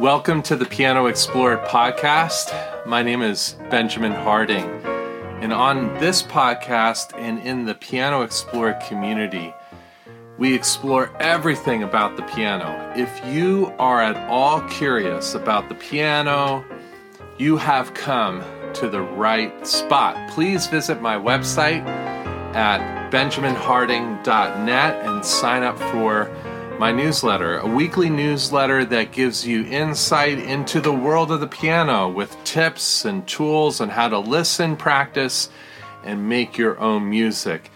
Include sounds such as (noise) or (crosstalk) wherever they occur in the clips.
Welcome to the Piano Explored podcast. My name is Benjamin Harding. And on this podcast and in the Piano Explored community, we explore everything about the piano. If you are at all curious about the piano, you have come to the right spot. Please visit my website at benjaminharding.net and sign up for my newsletter, a weekly newsletter that gives you insight into the world of the piano with tips and tools on how to listen, practice, and make your own music.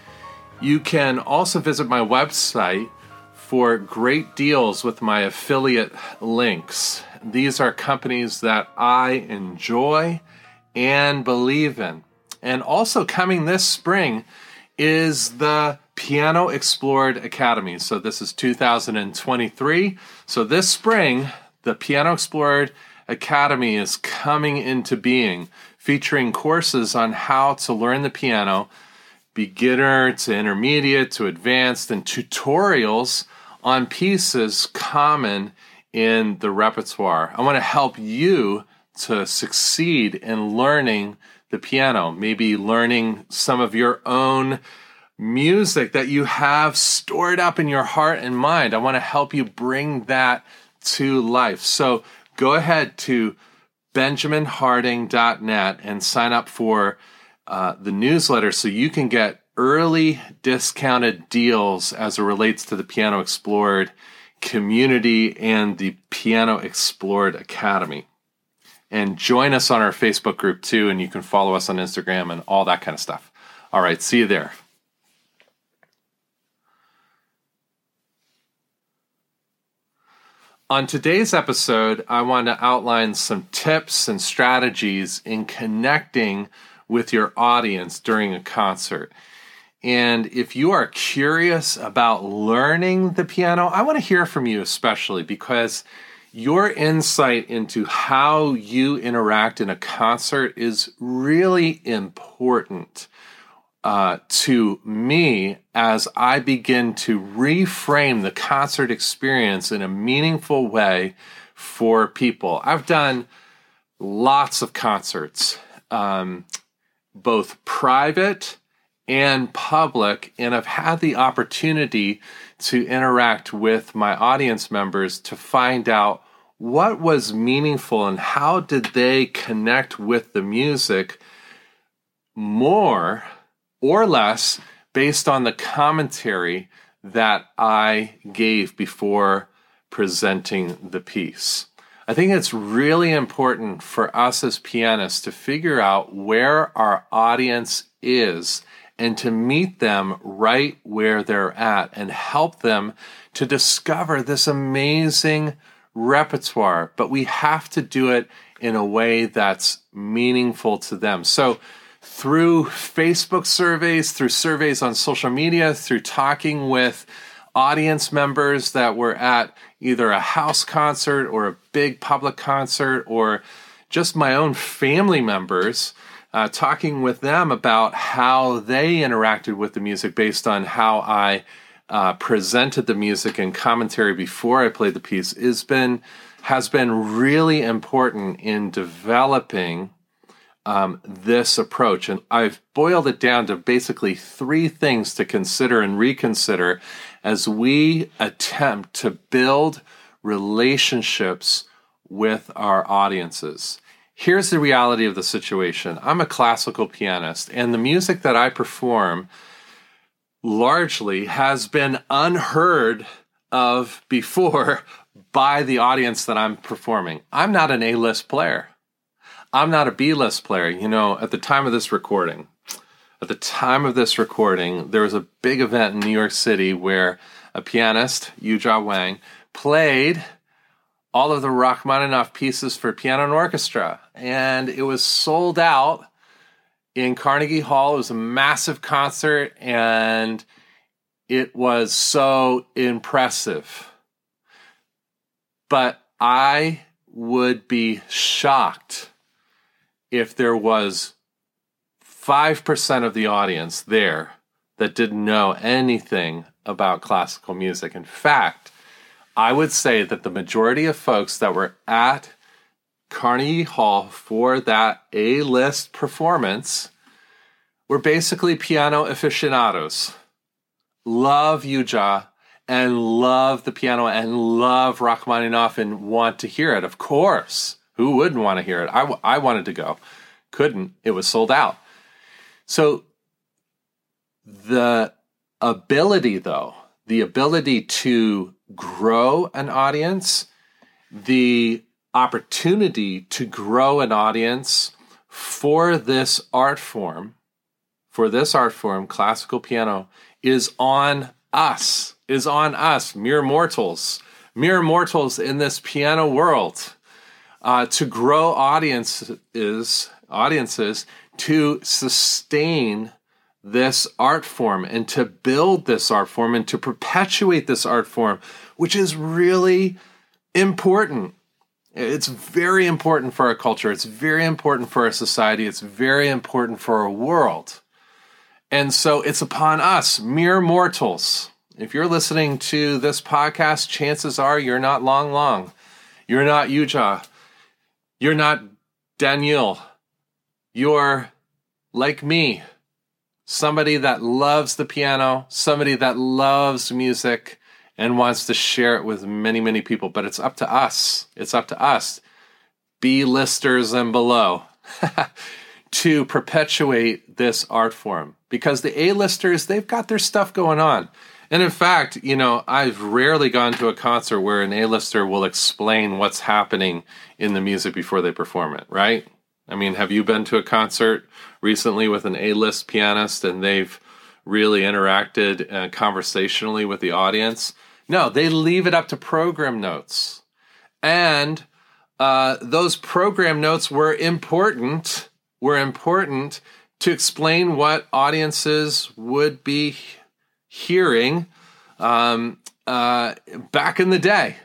You can also visit my website for great deals with my affiliate links. These are companies that I enjoy and believe in. And also coming this spring is the Piano Explored Academy. So this is 2023. So this spring, the Piano Explored Academy is coming into being, featuring courses on how to learn the piano, beginner to intermediate to advanced, and tutorials on pieces common in the repertoire. I want to help you to succeed in learning the piano, maybe learning some of your own music that you have stored up in your heart and mind. I want to help you bring that to life. So go ahead to benjaminharding.net and sign up for uh, the newsletter so you can get early discounted deals as it relates to the Piano Explored community and the Piano Explored Academy. And join us on our Facebook group too, and you can follow us on Instagram and all that kind of stuff. All right, see you there. On today's episode, I want to outline some tips and strategies in connecting with your audience during a concert. And if you are curious about learning the piano, I want to hear from you, especially because your insight into how you interact in a concert is really important uh, to me as I begin to reframe the concert experience in a meaningful way for people. I've done lots of concerts, um, both private and public, and I've had the opportunity to interact with my audience members to find out what was meaningful and how did they connect with the music more or less based on the commentary that I gave before presenting the piece. I think it's really important for us as pianists to figure out where our audience is and to meet them right where they're at and help them to discover this amazing repertoire. But we have to do it in a way that's meaningful to them. So, through Facebook surveys, through surveys on social media, through talking with audience members that were at either a house concert or a big public concert or just my own family members, uh, talking with them about how they interacted with the music based on how I uh, presented the music and commentary before I played the piece has been has been really important in developing um, this approach. And I've boiled it down to basically three things to consider and reconsider as we attempt to build relationships with our audiences. Here's the reality of the situation I'm a classical pianist, and the music that I perform largely has been unheard of before (laughs) by the audience that I'm performing. I'm not an A list player. I'm not a B list player. You know, at the time of this recording, at the time of this recording, there was a big event in New York City where a pianist, Yuja Wang, played all of the Rachmaninoff pieces for piano and orchestra. And it was sold out in Carnegie Hall. It was a massive concert and it was so impressive. But I would be shocked if there was 5% of the audience there that didn't know anything about classical music. In fact, I would say that the majority of folks that were at Carnegie Hall for that A list performance were basically piano aficionados. Love Yuja and love the piano and love Rachmaninoff and want to hear it. Of course. Who wouldn't want to hear it? I, I wanted to go. Couldn't. It was sold out. So the ability, though, the ability to grow an audience, the opportunity to grow an audience for this art form, for this art form, classical piano, is on us, is on us, mere mortals, mere mortals in this piano world. Uh, to grow audiences, audiences to sustain this art form and to build this art form and to perpetuate this art form, which is really important. It's very important for our culture. It's very important for our society. It's very important for our world. And so it's upon us, mere mortals. If you're listening to this podcast, chances are you're not Lang Lang. You're not Yuja. You're not Daniel. You're like me somebody that loves the piano, somebody that loves music and wants to share it with many, many people. But it's up to us. It's up to us, B listers and below, (laughs) to perpetuate this art form because the A listers, they've got their stuff going on. And in fact, you know, I've rarely gone to a concert where an A-lister will explain what's happening in the music before they perform it, right? I mean, have you been to a concert recently with an A-list pianist and they've really interacted uh, conversationally with the audience? No, they leave it up to program notes. And uh, those program notes were important, were important to explain what audiences would be hearing um, uh, back in the day.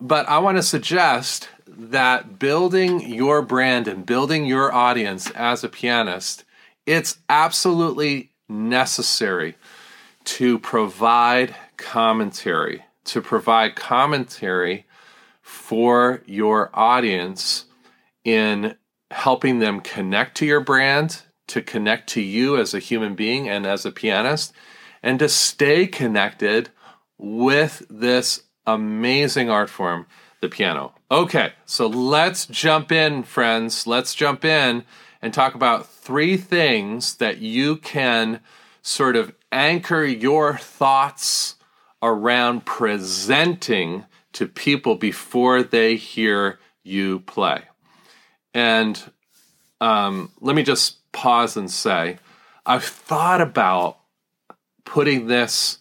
But I want to suggest that building your brand and building your audience as a pianist, it's absolutely necessary to provide commentary, to provide commentary for your audience in helping them connect to your brand, to connect to you as a human being and as a pianist, and to stay connected with this amazing art form, the piano. Okay, so let's jump in, friends. Let's jump in and talk about three things that you can sort of anchor your thoughts around presenting to people before they hear you play. And um, let me just pause and say, I've thought about putting this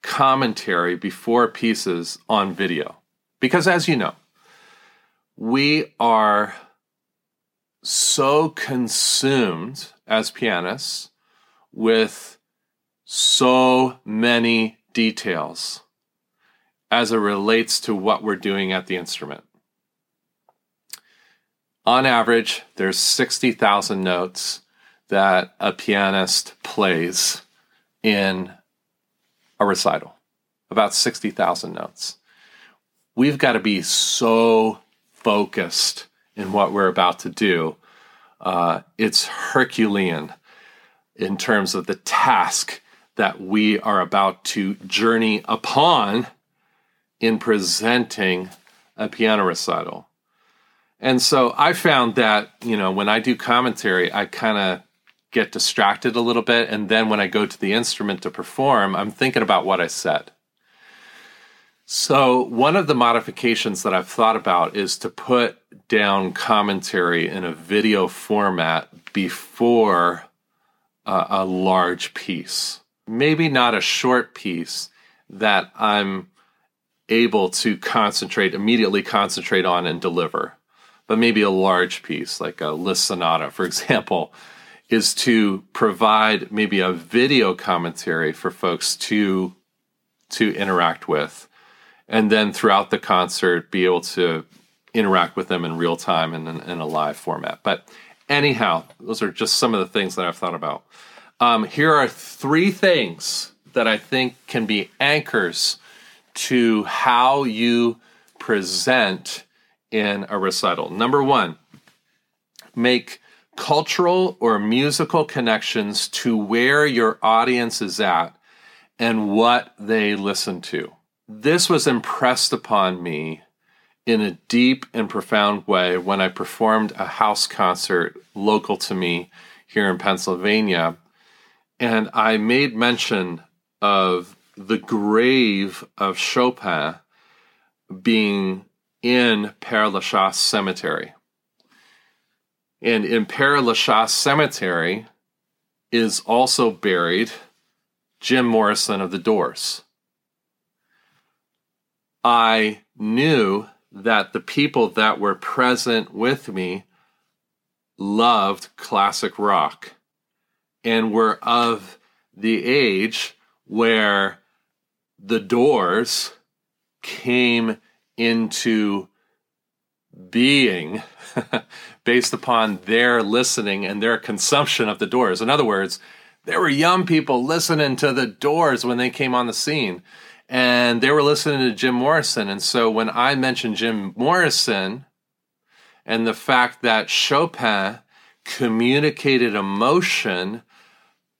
commentary before pieces on video. Because as you know, we are so consumed as pianists with so many details as it relates to what we're doing at the instrument. On average, there's 60,000 notes that a pianist plays in a recital, about 60,000 notes. We've got to be so focused in what we're about to do. Uh, it's Herculean in terms of the task that we are about to journey upon in presenting a piano recital. And so I found that, you know, when I do commentary, I kind of get distracted a little bit. And then when I go to the instrument to perform, I'm thinking about what I said. So, one of the modifications that I've thought about is to put down commentary in a video format before a, a large piece. Maybe not a short piece that I'm able to concentrate, immediately concentrate on and deliver, but maybe a large piece, like a Liszt sonata, for (laughs) example, is to provide maybe a video commentary for folks to to interact with. And then throughout the concert be able to interact with them in real time and in, in, a live format. But anyhow those are just some of the things that i've thought about. Um, here are three things that i think can be anchors to how you present in a recital. Number one, make cultural or musical connections to where your audience is at and what they listen to. This was impressed upon me in a deep and profound way when I performed a house concert local to me here in Pennsylvania. And I made mention of the grave of Chopin being in Père Lachaise Cemetery. And in Père Lachaise Cemetery is also buried Jim Morrison of the Doors. I knew that the people that were present with me loved classic rock and were of the age where the doors came into being (laughs) based upon their listening and their consumption of the doors. In other words, there were young people listening to the doors when they came on the scene and they were listening to Jim Morrison. And so when I mentioned Jim Morrison and the fact that Chopin communicated emotion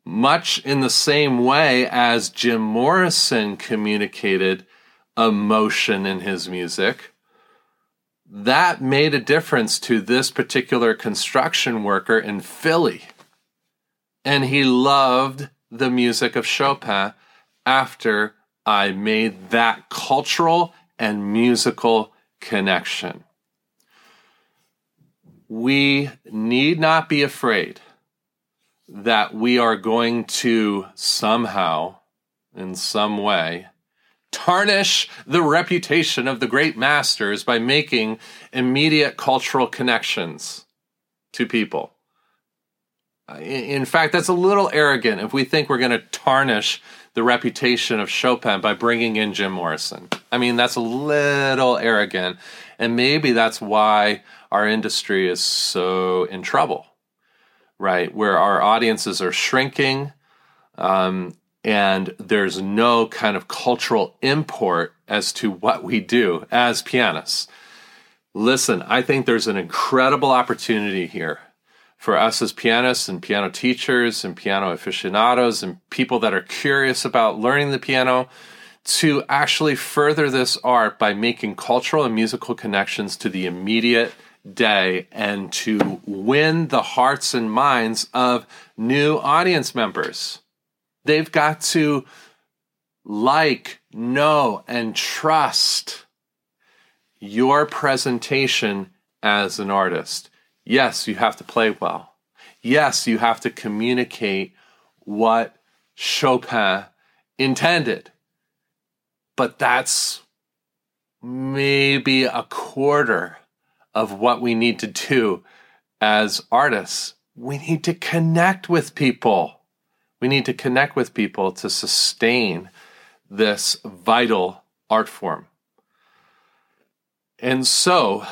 much in the same way as Jim Morrison communicated emotion in his music, that made a difference to this particular construction worker in Philly. And he loved the music of Chopin after I made that cultural and musical connection. We need not be afraid that we are going to somehow, in some way, tarnish the reputation of the great masters by making immediate cultural connections to people. In fact, that's a little arrogant if we think we're going to tarnish the reputation of Chopin by bringing in Jim Morrison. I mean, that's a little arrogant. And maybe that's why our industry is so in trouble, right? Where our audiences are shrinking um, and there's no kind of cultural import as to what we do as pianists. Listen, I think there's an incredible opportunity here for us as pianists and piano teachers and piano aficionados and people that are curious about learning the piano to actually further this art by making cultural and musical connections to the immediate day and to win the hearts and minds of new audience members. They've got to like, know, and trust your presentation as an artist. Yes, you have to play well. Yes, you have to communicate what Chopin intended. But that's maybe a quarter of what we need to do as artists. We need to connect with people. We need to connect with people to sustain this vital art form. And so,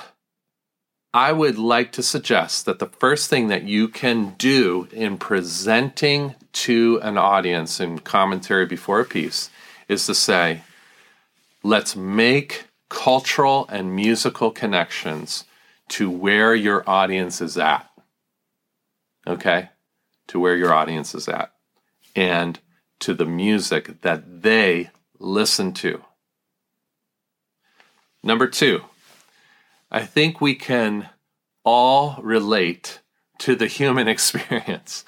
I would like to suggest that the first thing that you can do in presenting to an audience in commentary before a piece is to say, let's make cultural and musical connections to where your audience is at. Okay? To where your audience is at. And to the music that they listen to. Number two, I think we can all relate to the human (laughs) experience.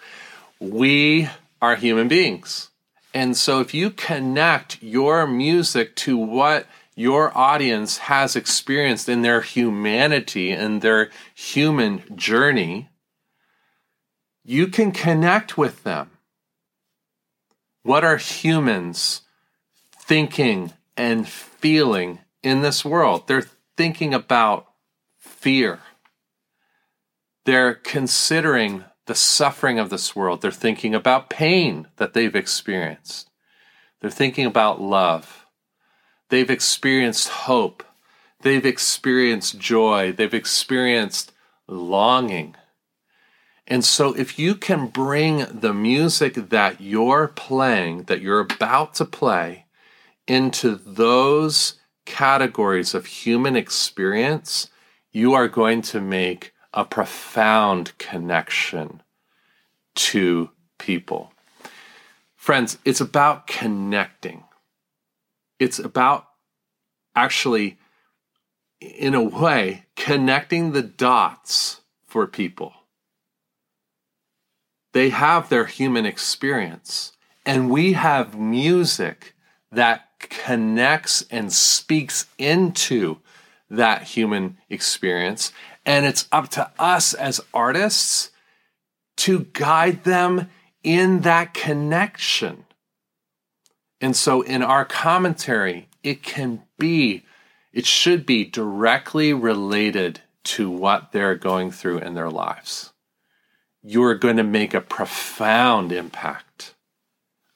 We are human beings. And so if you connect your music to what your audience has experienced in their humanity and their human journey, you can connect with them. What are humans thinking and feeling in this world? They're thinking about fear. They're considering the suffering of this world. They're thinking about pain that they've experienced. They're thinking about love. They've experienced hope. They've experienced joy. They've experienced longing. And so, if you can bring the music that you're playing, that you're about to play, into those categories of human experience, you are going to make a profound connection to people. Friends, it's about connecting. It's about actually, in a way, connecting the dots for people. They have their human experience, and we have music that connects and speaks into that human experience. And it's up to us as artists to guide them in that connection. And so in our commentary, it can be, it should be directly related to what they're going through in their lives. You're going to make a profound impact,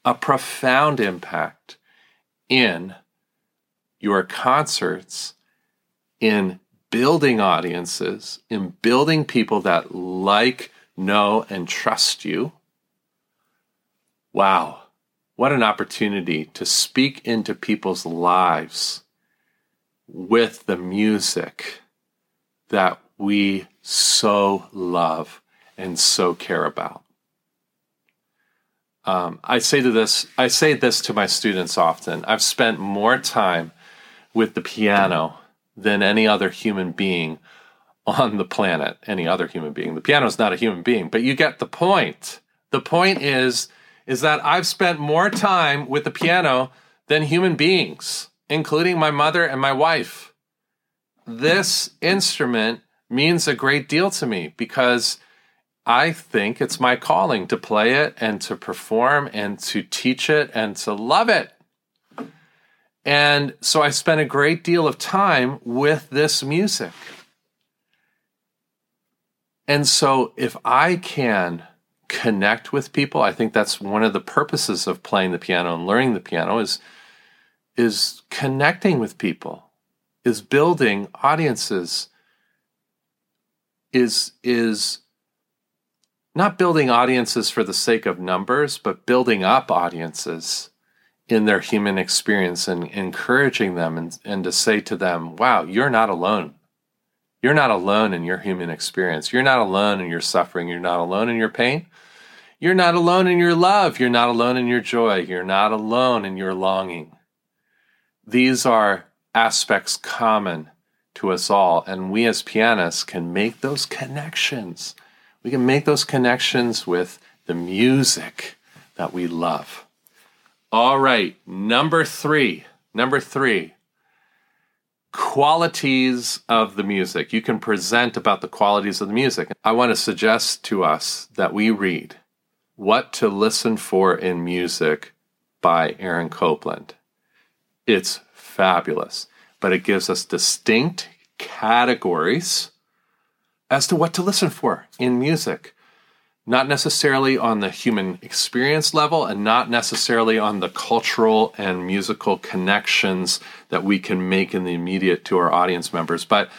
a profound impact in your concerts, in building audiences, in building people that like, know, and trust you. Wow, what an opportunity to speak into people's lives with the music that we so love and so care about. Um, I say to this, I say this to my students often. I've spent more time with the piano than any other human being on the planet. Any other human being. The piano is not a human being, but you get the point. The point is, is that I've spent more time with the piano than human beings, including my mother and my wife. This instrument means a great deal to me because I think it's my calling to play it and to perform and to teach it and to love it. And so I spent a great deal of time with this music. And so if I can connect with people, I think that's one of the purposes of playing the piano and learning the piano is is connecting with people, is building audiences, is is not building audiences for the sake of numbers, but building up audiences in their human experience and encouraging them and, and to say to them, wow, you're not alone. You're not alone in your human experience. You're not alone in your suffering. You're not alone in your pain. You're not alone in your love. You're not alone in your joy. You're not alone in your longing. These are aspects common to us all, and we as pianists can make those connections we can make those connections with the music that we love. All right, number three. Number three, qualities of the music. You can present about the qualities of the music. I want to suggest to us that we read What to Listen for in Music by Aaron Copland. It's fabulous, but it gives us distinct categories as to what to listen for in music. Not necessarily on the human experience level and not necessarily on the cultural and musical connections that we can make in the immediate to our audience members, but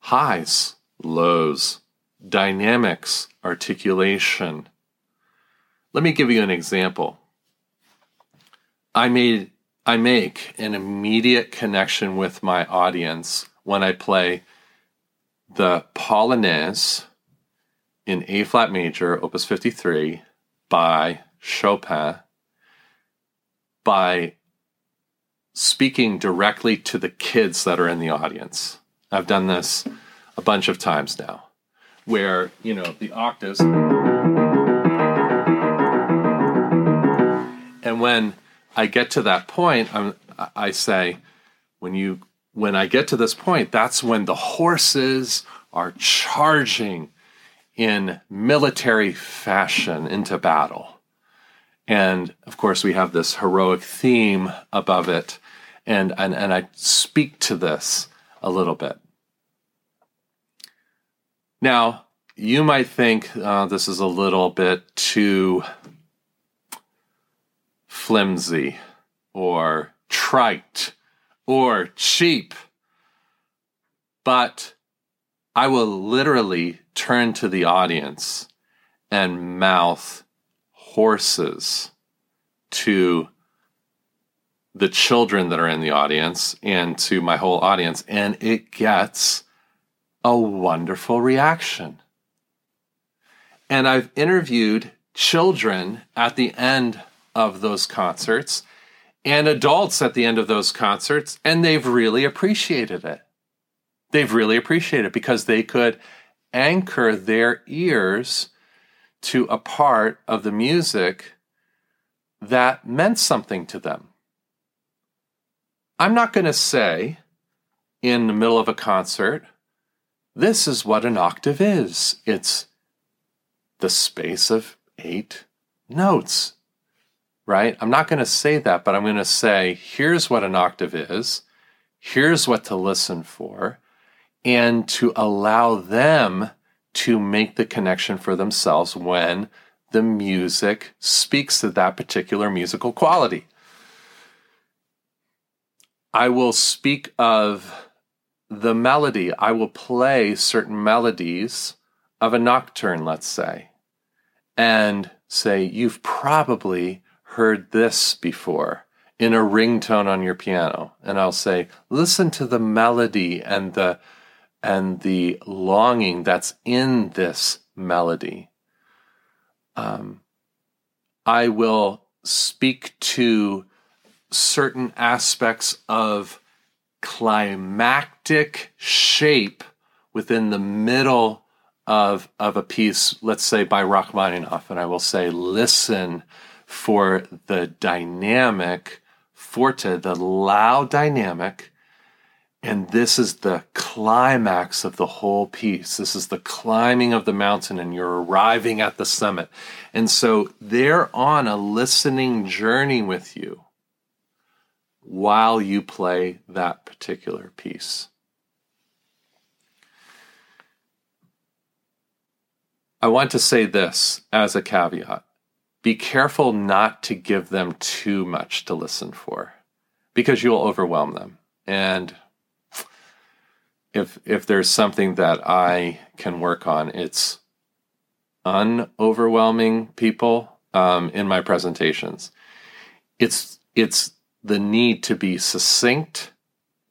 highs, lows, dynamics, articulation. Let me give you an example. I made I make an immediate connection with my audience when I play the Polonaise in A flat major, opus 53, by Chopin, by speaking directly to the kids that are in the audience. I've done this a bunch of times now, where, you know, the octaves. And when I get to that point, I'm, I say, when you when I get to this point, that's when the horses are charging in military fashion into battle. And of course, we have this heroic theme above it. And, and, and I speak to this a little bit. Now, you might think uh, this is a little bit too flimsy or trite or cheap. But I will literally turn to the audience and mouth horses to the children that are in the audience and to my whole audience, and it gets a wonderful reaction. And I've interviewed children at the end of those concerts and adults at the end of those concerts, and they've really appreciated it. They've really appreciated it because they could anchor their ears to a part of the music that meant something to them. I'm not going to say in the middle of a concert, this is what an octave is. It's the space of eight notes, right? I'm not going to say that, but I'm going to say, here's what an octave is, here's what to listen for, and to allow them to make the connection for themselves when the music speaks to that particular musical quality. I will speak of the melody. I will play certain melodies of a nocturne, let's say, and say, You've probably heard this before in a ringtone on your piano. And I'll say, Listen to the melody and the and the longing that's in this melody. Um, I will speak to certain aspects of climactic shape within the middle of, of a piece, let's say by Rachmaninoff, and I will say, listen for the dynamic forte, the loud dynamic and this is the climax of the whole piece. This is the climbing of the mountain, and you're arriving at the summit. And so they're on a listening journey with you while you play that particular piece. I want to say this as a caveat be careful not to give them too much to listen for because you'll overwhelm them. And if if there's something that I can work on, it's unoverwhelming people um, in my presentations. It's it's the need to be succinct,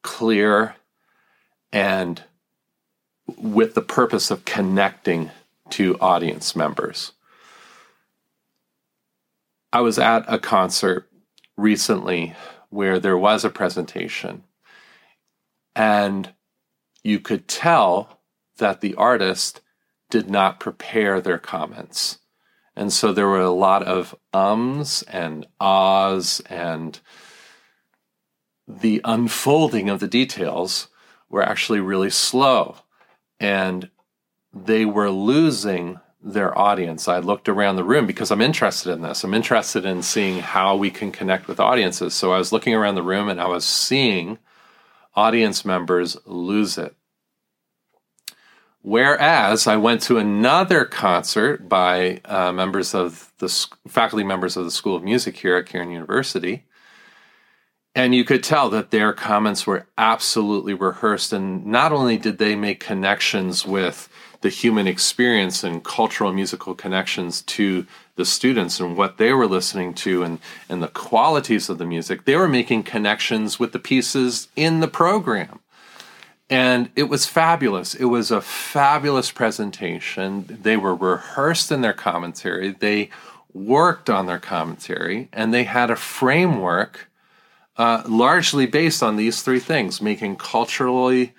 clear, and with the purpose of connecting to audience members. I was at a concert recently where there was a presentation and you could tell that the artist did not prepare their comments. And so there were a lot of ums and ahs, and the unfolding of the details were actually really slow. And they were losing their audience. I looked around the room because I'm interested in this. I'm interested in seeing how we can connect with audiences. So I was looking around the room and I was seeing audience members lose it. Whereas I went to another concert by uh, members of the faculty members of the School of Music here at Cairn University, and you could tell that their comments were absolutely rehearsed. And not only did they make connections with the human experience and cultural musical connections to the students and what they were listening to and, and the qualities of the music, they were making connections with the pieces in the program. And it was fabulous. It was a fabulous presentation. They were rehearsed in their commentary, they worked on their commentary, and they had a framework uh, largely based on these three things making culturally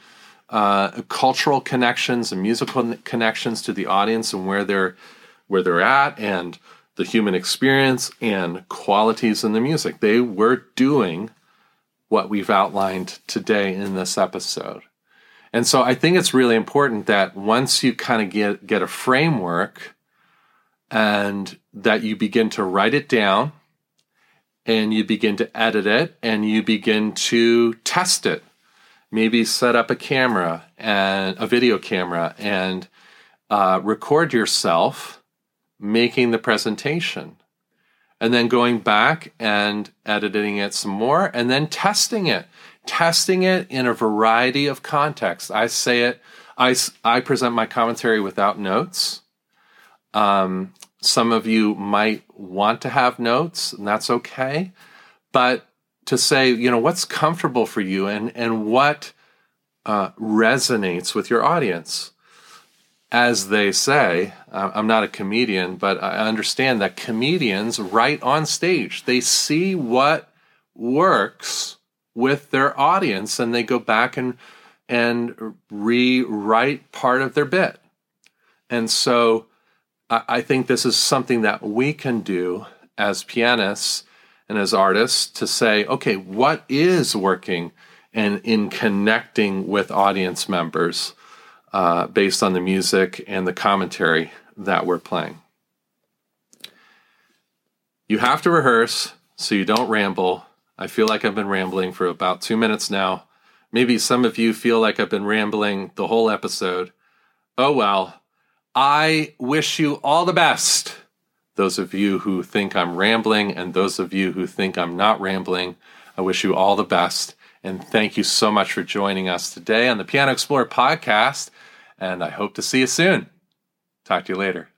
uh, cultural connections and musical connections to the audience and where they're where they're at and the human experience and qualities in the music. They were doing what we've outlined today in this episode. And so I think it's really important that once you kind of get get a framework and that you begin to write it down and you begin to edit it and you begin to test it. Maybe set up a camera and a video camera and uh, record yourself making the presentation and then going back and editing it some more and then testing it testing it in a variety of contexts i say it i, I present my commentary without notes um, some of you might want to have notes, and that's okay. But to say, you know, what's comfortable for you and and what uh, resonates with your audience. As they say, I'm not a comedian, but I understand that comedians write on stage. They see what works with their audience and they go back and and rewrite part of their bit. And so I think this is something that we can do as pianists and as artists to say, okay, what is working and in connecting with audience members uh, based on the music and the commentary that we're playing. You have to rehearse so you don't ramble. I feel like I've been rambling for about two minutes now. Maybe some of you feel like I've been rambling the whole episode. Oh well. I wish you all the best. Those of you who think I'm rambling and those of you who think I'm not rambling, I wish you all the best. And thank you so much for joining us today on the Piano Explorer podcast. And I hope to see you soon. Talk to you later.